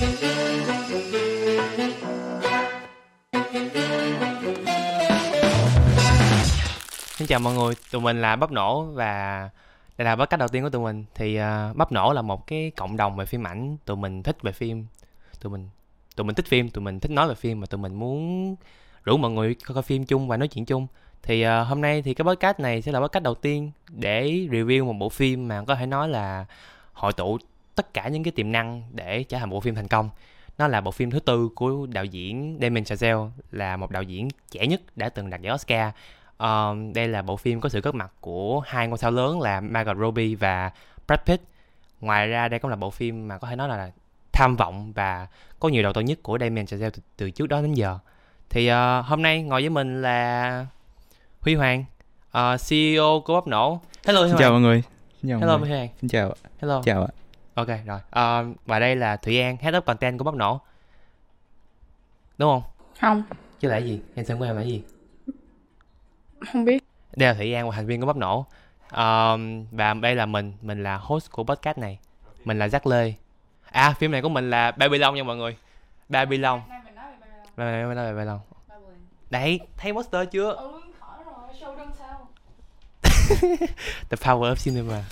Xin chào mọi người, tụi mình là Bắp Nổ và đây là podcast đầu tiên của tụi mình. Thì uh, Bắp Nổ là một cái cộng đồng về phim ảnh, tụi mình thích về phim, tụi mình tụi mình thích phim, tụi mình thích nói về phim mà tụi mình muốn rủ mọi người coi, coi phim chung và nói chuyện chung. Thì uh, hôm nay thì cái podcast này sẽ là podcast đầu tiên để review một bộ phim mà có thể nói là hội tụ tất cả những cái tiềm năng để trở thành một bộ phim thành công. Nó là bộ phim thứ tư của đạo diễn Damien Chazelle là một đạo diễn trẻ nhất đã từng đạt giải Oscar Um, đây là bộ phim có sự góp mặt của hai ngôi sao lớn là Margot Robbie và Brad Pitt. Ngoài ra đây cũng là bộ phim mà có thể nói là tham vọng và có nhiều đầu tư nhất của Damien Chazelle từ, từ trước đó đến giờ. Thì uh, hôm nay ngồi với mình là Huy Hoàng, uh, CEO của Bắp Nổ. Hello Huy Xin Hoàng. chào mọi người. Xin chào Hello Huy Hoàng. Xin chào. Hello. Chào ạ. Ok rồi. Uh, và đây là Thủy An, Head of Content của Bắp Nổ. Đúng không? Không. Chứ là gì? Em xem của em là gì? không biết. Đây là thị an một thành viên của bắp nổ. Um, và đây là mình. Mình là host của podcast này. Mình là Jack Lê. À phim này của mình là Babylon nha mọi người. Babylon. Babylon mình nói về Babylon. Đấy thấy poster chưa? Ừ, The power of cinema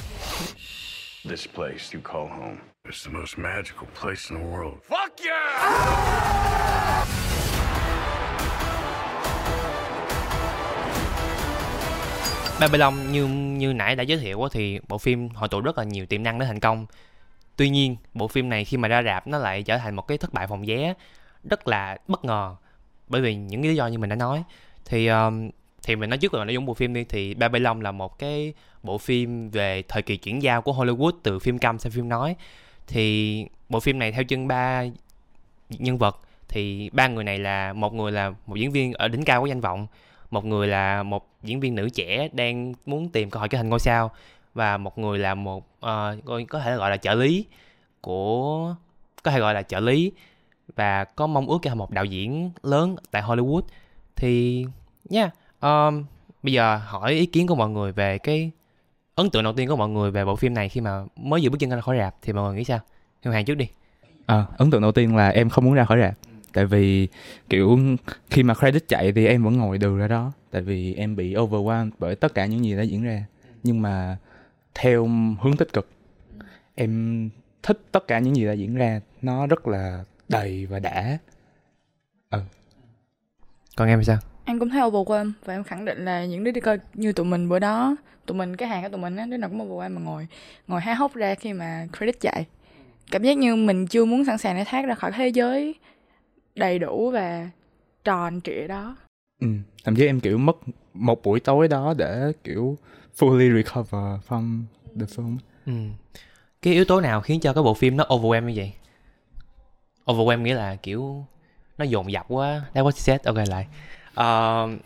This place you call home is the most magical place in the world. Fuck yeah! Babylon như như nãy đã giới thiệu thì bộ phim hội tụ rất là nhiều tiềm năng để thành công. Tuy nhiên, bộ phim này khi mà ra rạp nó lại trở thành một cái thất bại phòng vé rất là bất ngờ bởi vì những lý do như mình đã nói thì um, thì mình nói trước là nội dung bộ phim đi thì Babylon là một cái bộ phim về thời kỳ chuyển giao của Hollywood từ phim câm sang phim nói. Thì bộ phim này theo chân ba nhân vật thì ba người này là một người là một diễn viên ở đỉnh cao của danh vọng một người là một diễn viên nữ trẻ đang muốn tìm cơ hội trở thành ngôi sao và một người là một uh, có thể gọi là trợ lý của có thể gọi là trợ lý và có mong ước trở thành một đạo diễn lớn tại Hollywood. Thì nha yeah, um, bây giờ hỏi ý kiến của mọi người về cái ấn tượng đầu tiên của mọi người về bộ phim này khi mà mới vừa bước chân ra khỏi rạp thì mọi người nghĩ sao? Hiếu Hàng trước đi. À, ấn tượng đầu tiên là em không muốn ra khỏi rạp tại vì kiểu khi mà credit chạy thì em vẫn ngồi đường ra đó tại vì em bị overwhelmed bởi tất cả những gì đã diễn ra. Nhưng mà theo hướng tích cực em thích tất cả những gì đã diễn ra nó rất là đầy và đã. Ừ. Còn em sao em cũng thấy overwhelmed và em khẳng định là những đứa đi coi như tụi mình bữa đó tụi mình cái hàng của tụi mình á đứa nào cũng overwhelmed mà ngồi ngồi há hốc ra khi mà credit chạy. Cảm giác như mình chưa muốn sẵn sàng để thoát ra khỏi thế giới đầy đủ và tròn trịa đó. Ừ thậm chí em kiểu mất một buổi tối đó để kiểu fully recover from the film. Ừ. Cái yếu tố nào khiến cho cái bộ phim nó overwhelm như vậy? Overwhelm nghĩa là kiểu nó dồn dập quá. That was said ok lại uh,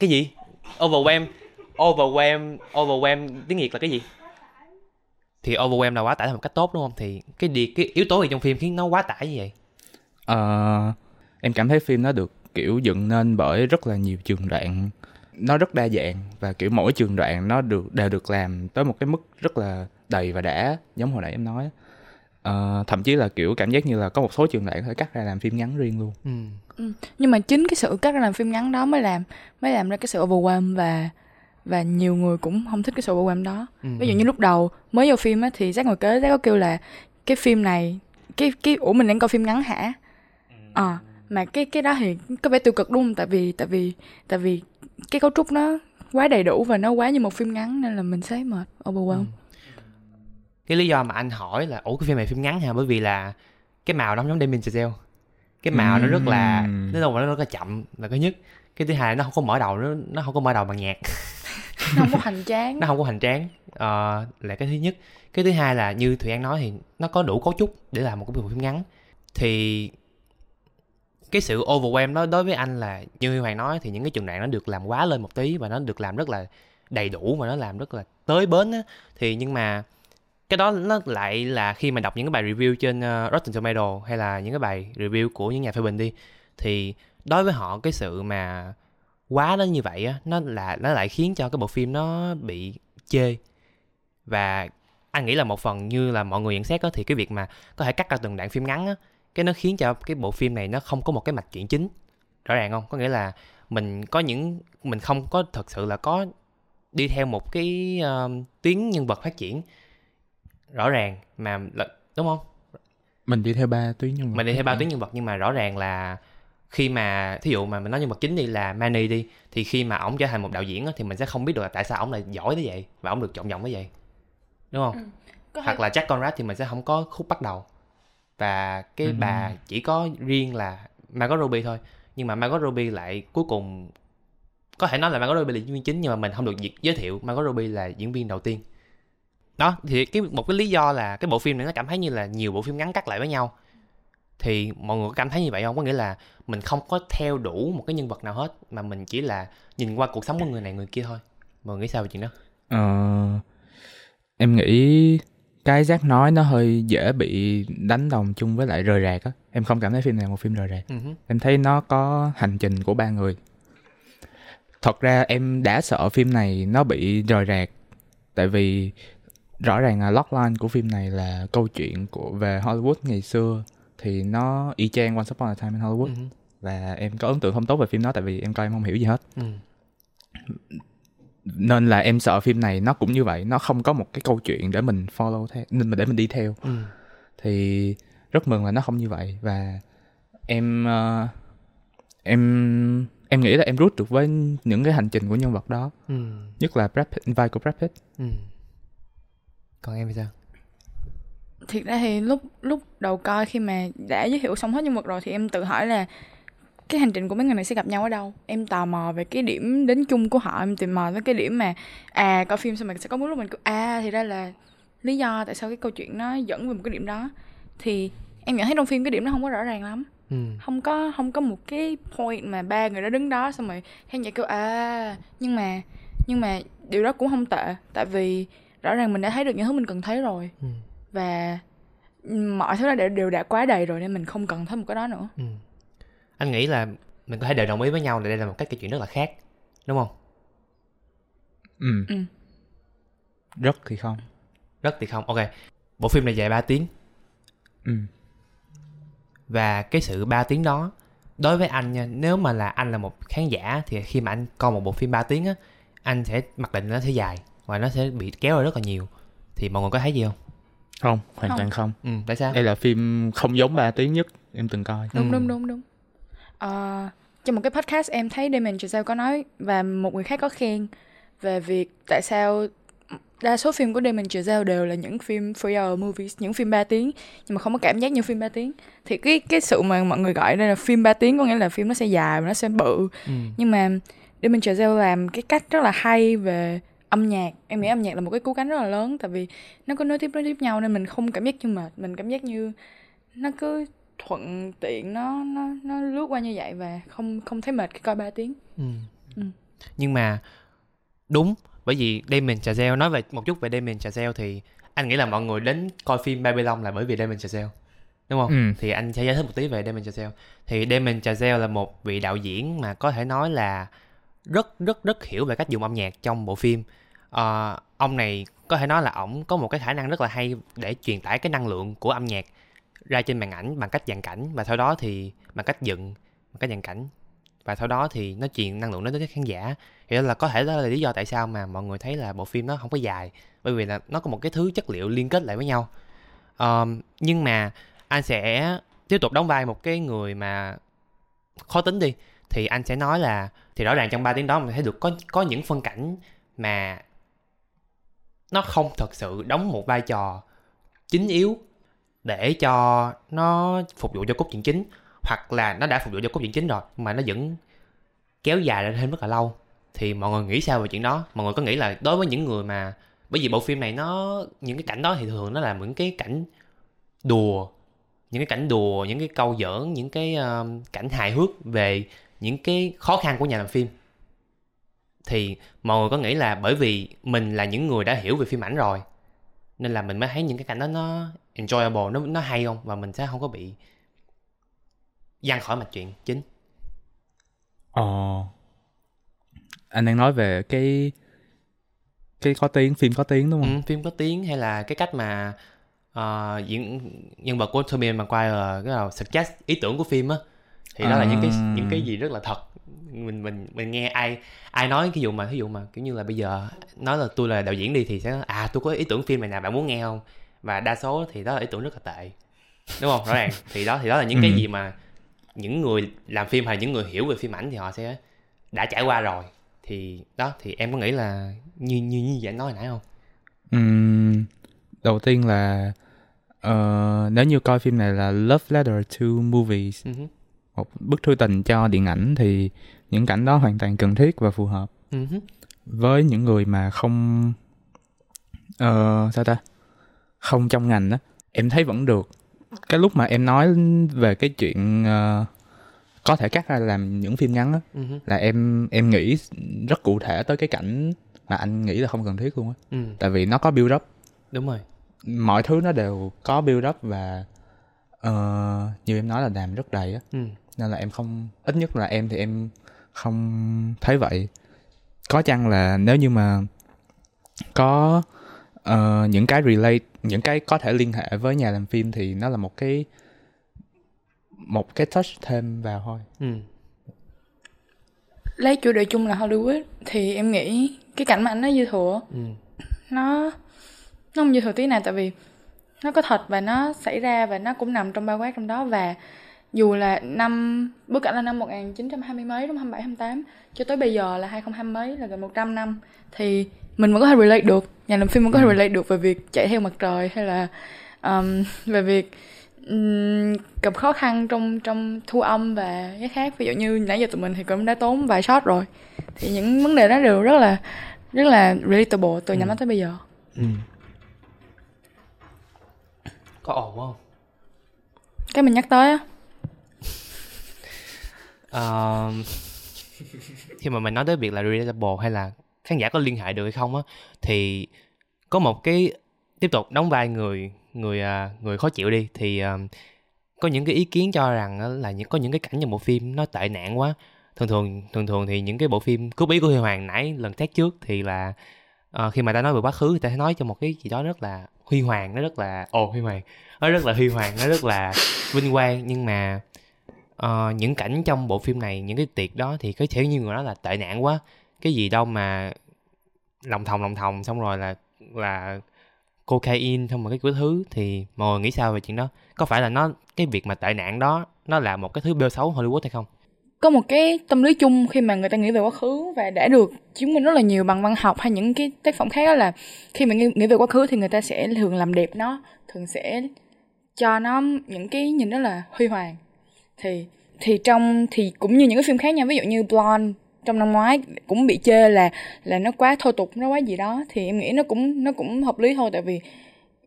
cái gì? Overwhelm overwhelm overwhelm tiếng việt là cái gì? Thì overwhelm là quá tải một cách tốt đúng không? Thì cái đi cái yếu tố gì trong phim khiến nó quá tải như vậy? Uh, em cảm thấy phim nó được kiểu dựng nên bởi rất là nhiều trường đoạn nó rất đa dạng và kiểu mỗi trường đoạn nó được đều được làm tới một cái mức rất là đầy và đã giống hồi nãy em nói uh, thậm chí là kiểu cảm giác như là có một số trường đoạn phải cắt ra làm phim ngắn riêng luôn ừ. Ừ. nhưng mà chính cái sự cắt ra làm phim ngắn đó mới làm mới làm ra cái sự overwhelm và và nhiều người cũng không thích cái sự overwhelm đó ừ. ví dụ như lúc đầu mới vô phim á thì giác ngồi kế giác có kêu là cái phim này cái cái ủa mình đang coi phim ngắn hả à, mà cái cái đó thì có vẻ tiêu cực đúng không tại vì tại vì tại vì cái cấu trúc nó quá đầy đủ và nó quá như một phim ngắn nên là mình thấy mệt overwhelm ừ. Cái lý do mà anh hỏi là ủa cái phim này phim ngắn hả? Bởi vì là cái màu nó giống Damien Chazelle. Cái màu nó rất là nó đâu mà nó rất là chậm là cái nhất. Cái thứ hai nó không có mở đầu nó nó không có mở đầu bằng nhạc. Nó không có hành tráng. Nó không có hành tráng. Ờ, là cái thứ nhất. Cái thứ hai là như thùy an nói thì nó có đủ cấu trúc để làm một cái bộ phim ngắn. Thì cái sự overwhelm đó đối với anh là như Huy Hoàng nói thì những cái trường đoạn nó được làm quá lên một tí và nó được làm rất là đầy đủ và nó làm rất là tới bến á. Thì nhưng mà cái đó nó lại là khi mà đọc những cái bài review trên uh, Rotten Tomato hay là những cái bài review của những nhà phê bình đi thì đối với họ cái sự mà quá nó như vậy á nó là nó lại khiến cho cái bộ phim nó bị chê. Và anh nghĩ là một phần như là mọi người nhận xét á thì cái việc mà có thể cắt ra từng đoạn phim ngắn á cái nó khiến cho cái bộ phim này nó không có một cái mạch truyện chính. Rõ ràng không? Có nghĩa là mình có những mình không có thật sự là có đi theo một cái ờ, uh, tuyến nhân vật phát triển rõ ràng mà đúng không mình đi theo ba tuyến nhân vật mình đi theo ba tuyến nhân vật nhưng mà rõ ràng là khi mà thí dụ mà mình nói nhân vật chính đi là Manny đi thì khi mà ổng trở thành một đạo diễn á, thì mình sẽ không biết được là tại sao ổng lại giỏi tới vậy và ổng được chọn giọng tới vậy đúng không ừ. hoặc là Jack Conrad thì mình sẽ không có khúc bắt đầu và cái ừ. bà chỉ có riêng là Margot Robbie thôi nhưng mà Margot Robbie lại cuối cùng có thể nói là Margot Robbie là diễn viên chính nhưng mà mình không được giới thiệu Margot Robbie là diễn viên đầu tiên đó thì cái một cái lý do là cái bộ phim này nó cảm thấy như là nhiều bộ phim ngắn cắt lại với nhau. Thì mọi người có cảm thấy như vậy không? Có nghĩa là mình không có theo đủ một cái nhân vật nào hết mà mình chỉ là nhìn qua cuộc sống của người này người kia thôi. Mọi người nghĩ sao về chuyện đó? Ờ em nghĩ cái giác nói nó hơi dễ bị đánh đồng chung với lại rời rạc á. Em không cảm thấy phim này là một phim rời rạc. Uh-huh. em thấy nó có hành trình của ba người. Thật ra em đã sợ phim này nó bị rời rạc tại vì rõ ràng là logline của phim này là câu chuyện của về Hollywood ngày xưa thì nó y chang Once Upon a Time in Hollywood uh-huh. và em có ấn tượng không tốt về phim đó tại vì em coi em không hiểu gì hết uh-huh. nên là em sợ phim này nó cũng như vậy nó không có một cái câu chuyện để mình follow theo nên để mình đi theo uh-huh. thì rất mừng là nó không như vậy và em uh, em em nghĩ là em rút được với những cái hành trình của nhân vật đó ừ. nhất là Brad Pitt, vai của Brad Pitt ừ. Còn em thì sao? Thiệt ra thì lúc lúc đầu coi khi mà đã giới thiệu xong hết nhân vật rồi thì em tự hỏi là cái hành trình của mấy người này sẽ gặp nhau ở đâu? Em tò mò về cái điểm đến chung của họ em tìm mò với cái điểm mà à coi phim xong mình sẽ có một lúc mình cứ à thì ra là lý do tại sao cái câu chuyện nó dẫn về một cái điểm đó. Thì em nhận thấy trong phim cái điểm nó không có rõ ràng lắm. Ừ. không có không có một cái point mà ba người đó đứng đó xong rồi khán giả kêu à nhưng mà nhưng mà điều đó cũng không tệ. Tại vì rõ ràng mình đã thấy được những thứ mình cần thấy rồi. Ừ. và mọi thứ đã đều đã quá đầy rồi nên mình không cần thêm một cái đó nữa. Ừ. anh nghĩ là mình có thể đều đồng ý với nhau là đây là một cách kể chuyện rất là khác đúng không? Ừ. ừ. Rất thì không. Rất thì không. Ok bộ phim này dài 3 tiếng. Ừ. Và cái sự 3 tiếng đó đối với anh nha nếu mà là anh là một khán giả thì khi mà anh coi một bộ phim 3 tiếng á anh sẽ mặc định nó sẽ dài và nó sẽ bị kéo ra rất là nhiều. Thì mọi người có thấy gì không? Không hoàn toàn không. Ừ tại sao? Đây là phim không giống 3 tiếng nhất em từng coi. Đúng ừ. đúng đúng. Đúng uh, trong một cái podcast em thấy Damien Chazelle có nói và một người khác có khen về việc tại sao đa số phim của Damon Chazelle đều là những phim three hour movies những phim 3 tiếng nhưng mà không có cảm giác như phim 3 tiếng. Thì cái cái sự mà mọi người gọi đây là phim 3 tiếng có nghĩa là phim nó sẽ dài và nó sẽ bự. Ừ. nhưng mà Damon Chazelle làm cái cách rất là hay về âm nhạc em nghĩ âm nhạc là một cái cú cánh rất là lớn tại vì nó có nối tiếp nối tiếp nhau nên mình không cảm giác như mệt mình cảm giác như nó cứ thuận tiện nó nó nó lướt qua như vậy và không không thấy mệt khi coi 3 tiếng ừ. Ừ. nhưng mà đúng bởi vì Damien Chazelle nói về một chút về Damien Chazelle thì anh nghĩ là mọi người đến coi phim Babylon là bởi vì Damien Chazelle đúng không? Ừ. Thì anh sẽ giải thích một tí về Damien Chazelle. Thì Damien Chazelle là một vị đạo diễn mà có thể nói là rất rất rất hiểu về cách dùng âm nhạc trong bộ phim. Uh, ông này có thể nói là ổng có một cái khả năng rất là hay để truyền tải cái năng lượng của âm nhạc ra trên màn ảnh bằng cách dàn cảnh và sau đó thì bằng cách dựng bằng cách dàn cảnh. Và sau đó thì nó truyền năng lượng đến tới khán giả. Thì đó là có thể đó là lý do tại sao mà mọi người thấy là bộ phim nó không có dài. Bởi vì là nó có một cái thứ chất liệu liên kết lại với nhau. Um, nhưng mà anh sẽ tiếp tục đóng vai một cái người mà khó tính đi. Thì anh sẽ nói là thì rõ ràng trong 3 tiếng đó mình thấy được có có những phân cảnh mà nó không thật sự đóng một vai trò chính yếu để cho nó phục vụ cho cốt truyện chính hoặc là nó đã phục vụ cho cốt truyện chính rồi mà nó vẫn kéo dài lên thêm rất là lâu. Thì mọi người nghĩ sao về chuyện đó? Mọi người có nghĩ là đối với những người mà bởi vì bộ phim này nó những cái cảnh đó thì thường nó là những cái cảnh đùa những cái cảnh đùa những cái câu giỡn những cái uh, cảnh hài hước về những cái khó khăn của nhà làm phim thì mọi người có nghĩ là bởi vì mình là những người đã hiểu về phim ảnh rồi nên là mình mới thấy những cái cảnh đó nó enjoyable nó nó hay không? Và mình sẽ không có bị giăng khỏi mạch chuyện chính. Ờ. Anh đang nói về cái cái có tiếng phim có tiếng đúng không? Ừ, phim có tiếng hay là cái cách mà uh, diễn nhân vật của Tobey Maguire cái nào suggest ý tưởng của phim á. Thì đó là những cái À. những cái gì rất là thật mình mình mình nghe ai ai nói cái dụ mà ví dụ mà kiểu như là bây giờ nói là tôi là đạo diễn đi thì sẽ nói, à tôi có ý tưởng phim này nè bạn muốn nghe không? Và đa số thì đó là ý tưởng rất là tệ đúng không? Rõ ràng. Thì đó thì đó là những cái Ừ. gì mà những người làm phim hay những người hiểu về phim ảnh thì họ sẽ đã trải qua rồi. Thì đó thì em có nghĩ là như như như vậy nói nãy không? Ừm, đầu tiên là ờ, nếu như coi phim này là Love Letter to Movies hứ, một bức thư tình cho điện ảnh thì những cảnh đó hoàn toàn cần thiết và phù hợp. Hứ, với những người mà không ờ sao ta? Không trong ngành á em thấy vẫn được. Cái lúc mà em nói về cái chuyện ờ, có thể cắt ra làm những phim ngắn á hứ, là em em nghĩ rất cụ thể tới cái cảnh mà anh nghĩ là không cần thiết luôn á. Ừ. Tại vì nó có build up. Đúng rồi. Mọi thứ nó đều có build up và ờ, như em nói là làm rất đầy á. Ừ. Nên là em không ít nhất là em thì em không thấy vậy. Có chăng là nếu như mà có ờ, những cái relate những cái có thể liên hệ với nhà làm phim thì nó là một cái một cái touch thêm vào thôi. Ừ. Lấy chủ đề chung là Hollywood thì em nghĩ cái cảnh mà anh nói dư thừa. Ừ. Nó nó không dư thừa tí nào tại vì nó có thật và nó xảy ra và nó cũng nằm trong bao quát trong đó và dù là năm bối cảnh là năm 1920 mấy đúng không? 27 28 cho tới bây giờ là 2020 mấy là gần 100 năm. Thì mình vẫn có thể relate được. Nhà làm phim vẫn có thể Ừ. relate được về việc chạy theo mặt trời hay là um, về việc um, gặp khó khăn trong trong thu âm và cái khác. Ví dụ như nãy giờ tụi mình thì cũng đã tốn vài shot rồi. Thì những vấn đề đó đều rất là rất là relatable từ năm đó tới bây giờ. Ừ. Có ồn không? Cái mình nhắc tới á um, khi mà mình nói tới việc là relatable hay là khán giả có liên hệ được hay không á thì có một cái tiếp tục đóng vai người người à, người khó chịu đi. Thì um, có những cái ý kiến cho rằng là những có những cái cảnh trong bộ phim nó tệ nạn quá. Thường thường thường thường thì những cái bộ phim cướp ý của Huy Hoàng nãy lần test trước thì là uh, khi mà ta nói về quá khứ thì ta sẽ nói cho một cái gì đó rất là huy hoàng nó rất là ồ huy hoàng nó rất là huy hoàng nó rất là vinh quang. Nhưng mà uh, những cảnh trong bộ phim này những cái tiệc đó thì có thể như người nói là tệ nạn quá. Cái gì đâu mà lòng thòng lòng thòng xong rồi là là cocaine xong rồi cái kiểu thứ thì mọi người nghĩ sao về chuyện đó? Có phải là nó cái việc mà tệ nạn đó nó là một cái thứ bêu xấu Hollywood hay không? Có một cái tâm lý chung khi mà người ta nghĩ về quá khứ và đã được chứng minh rất là nhiều bằng văn học hay những cái tác phẩm khác đó là khi mà nghĩ, nghĩ về quá khứ thì người ta sẽ thường làm đẹp nó thường sẽ cho nó những cái nhìn rất là huy hoàng thì thì trong thì cũng như những cái phim khác nha ví dụ như Blonde trong năm ngoái cũng bị chê là là nó quá thô tục nó quá gì đó. Thì em nghĩ nó cũng nó cũng hợp lý thôi tại vì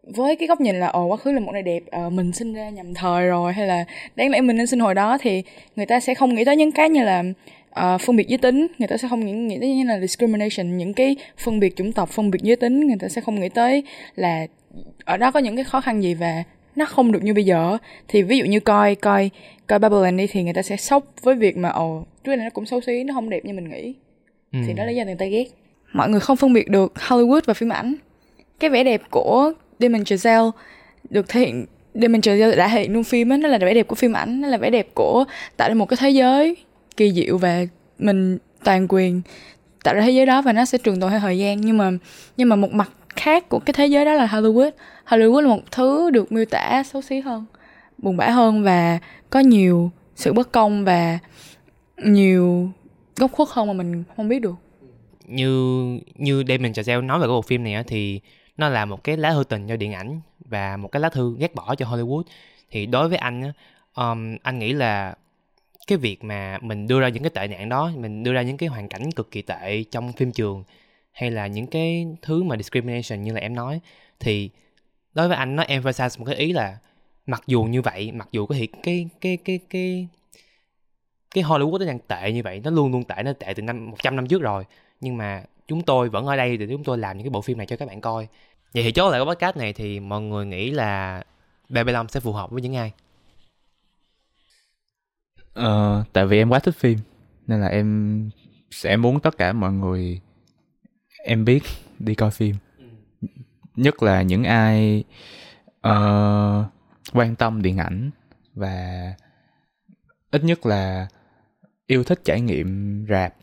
với cái góc nhìn là ồ quá khứ là một ngày đẹp ờ, mình sinh ra nhầm thời rồi hay là đáng lẽ mình nên sinh hồi đó thì người ta sẽ không nghĩ tới những cái như là uh, phân biệt giới tính. Người ta sẽ không nghĩ, nghĩ tới như là discrimination những cái phân biệt chủng tộc phân biệt giới tính. Người ta sẽ không nghĩ tới là ở đó có những cái khó khăn gì và nó không được như bây giờ. Thì ví dụ như coi coi coi Babylon đi thì người ta sẽ sốc với việc mà ồ trước này nó cũng xấu xí nó không đẹp như mình nghĩ. Ừ. thì đó là lý do người ta ghét. Mọi người không phân biệt được Hollywood và phim ảnh. Cái vẻ đẹp của Damon Chazelle được thể hiện Damon Chazelle đã thể hiện trong phim á nó là vẻ đẹp của phim ảnh nó là vẻ đẹp của tạo ra một cái thế giới kỳ diệu và mình toàn quyền tạo ra thế giới đó và nó sẽ trường tồn theo thời gian. Nhưng mà nhưng mà một mặt khác của cái thế giới đó là Hollywood Hollywood là một thứ được miêu tả xấu xí hơn buồn bã hơn và có nhiều sự bất công và nhiều góc khuất hơn mà mình không biết được. Như như Damon Chazelle nói về cái bộ phim này thì nó là một cái lá thư tình cho điện ảnh và một cái lá thư ghét bỏ cho Hollywood. Thì đối với anh um, anh nghĩ là cái việc mà mình đưa ra những cái tệ nạn đó mình đưa ra những cái hoàn cảnh cực kỳ tệ trong phim trường hay là những cái thứ mà discrimination như là em nói thì đối với anh nó emphasize một cái ý là mặc dù như vậy mặc dù cái thể cái cái cái cái cái Hollywood nó đang tệ như vậy nó luôn luôn tệ nó tệ từ năm 100 năm trước rồi. Nhưng mà chúng tôi vẫn ở đây để chúng tôi làm những cái bộ phim này cho các bạn coi. Vậy thì chốt lại cái podcast này thì mọi người nghĩ là Babylon sẽ phù hợp với những ai? Ờ, tại vì em quá thích phim nên là em sẽ muốn tất cả mọi người em biết đi coi phim nhất là những ai uh, quan tâm điện ảnh và ít nhất là yêu thích trải nghiệm rạp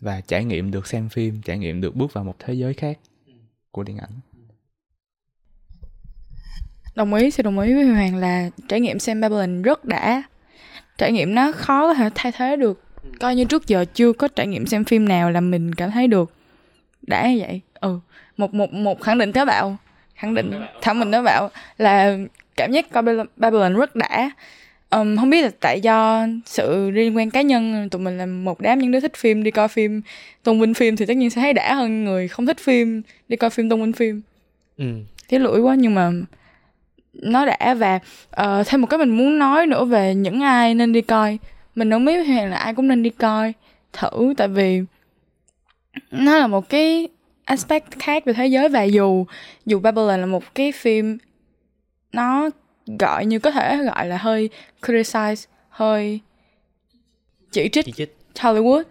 và trải nghiệm được xem phim trải nghiệm được bước vào một thế giới khác của điện ảnh. Đồng ý sẽ đồng ý với hoàng là trải nghiệm xem babylon rất đã. Trải nghiệm nó khó có thể thay thế được. Coi như trước giờ chưa có trải nghiệm xem phim nào là mình cảm thấy được đã như vậy ừ một một một khẳng định tế bạo khẳng định thẳng mình tế bạo là cảm giác coi babylon rất đã. Um, không biết là tại do sự liên quan cá nhân tụi mình là một đám những đứa thích phim đi coi phim tôn vinh phim thì tất nhiên sẽ thấy đã hơn người không thích phim đi coi phim tôn vinh phim. Ừ. thiếu lưỡi quá nhưng mà nó đã và uh, thêm một cái mình muốn nói nữa về những ai nên đi coi. Mình đồng ý với là ai cũng nên đi coi thử tại vì nó là một cái aspect khác về thế giới và dù dù Babylon là một cái phim nó gọi như có thể gọi là hơi criticize hơi chỉ trích, chỉ trích. Hollywood.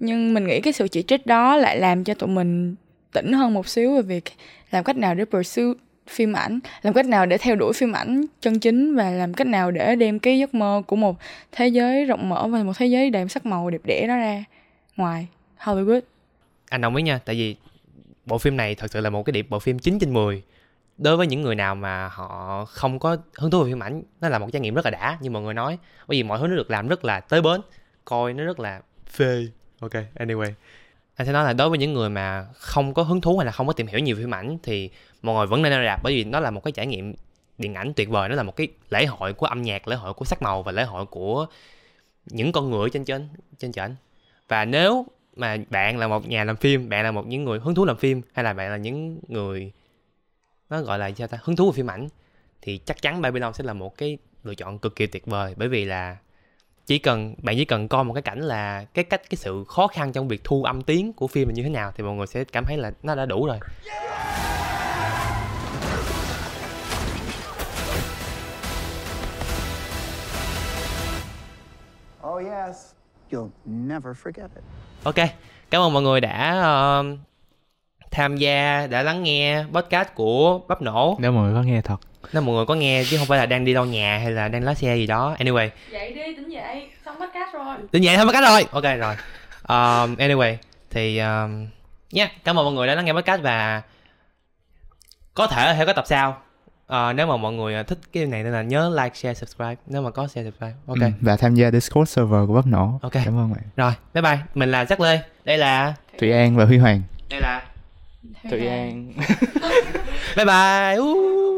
Nhưng mình nghĩ cái sự chỉ trích đó lại làm cho tụi mình tỉnh hơn một xíu về việc làm cách nào để pursue phim ảnh làm cách nào để theo đuổi phim ảnh chân chính và làm cách nào để đem cái giấc mơ của một thế giới rộng mở và một thế giới đầy sắc màu đẹp đẽ đó ra ngoài Hollywood. Anh đồng ý nha tại vì bộ phim này thật sự là một cái điểm bộ phim 9 trên 10 đối với những người nào mà họ không có hứng thú về phim ảnh, nó là một trải nghiệm rất là đã, như mọi người nói. Bởi vì mọi thứ nó được làm rất là tới bến, coi nó rất là phê. Ok, anyway. Anh sẽ nói là đối với những người mà không có hứng thú hay là không có tìm hiểu nhiều phim ảnh, thì mọi người vẫn nên ra rạp, bởi vì nó là một cái trải nghiệm điện ảnh tuyệt vời. Nó là một cái lễ hội của âm nhạc, lễ hội của sắc màu và lễ hội của những con người trên trên trên trển. Và nếu mà bạn là một nhà làm phim bạn là một những người hứng thú làm phim hay là bạn là những người nó gọi là sao ta hứng thú về phim ảnh thì chắc chắn Babylon sẽ là một cái lựa chọn cực kỳ tuyệt vời. Bởi vì là chỉ cần bạn chỉ cần coi một cái cảnh là cái cách cái sự khó khăn trong việc thu âm tiếng của phim là như thế nào thì mọi người sẽ cảm thấy là nó đã đủ rồi. Oh yes, you'll never forget it. Ok, cảm ơn mọi người đã uh, tham gia đã lắng nghe podcast của bắp nổ. Nếu mọi người có nghe thật. Nếu mọi người có nghe chứ không phải là đang đi đâu nhà hay là đang lái xe gì đó. Anyway. Dậy đi tỉnh dậy xong podcast rồi. Tỉnh dậy xong podcast rồi. Ok rồi. Um, anyway thì um, yeah, cảm ơn mọi người đã lắng nghe podcast và có thể sẽ có tập sau uh, nếu mà mọi người thích cái này nên là nhớ like share subscribe. Nếu mà có share subscribe. Ok. ừ, và tham gia discord server của bắp nổ. Ok. Cảm ơn bạn. Rồi bye bye. Mình là Jack Lê. Đây là Thủy An và Huy Hoàng. Đây là Thụy An. Bye bye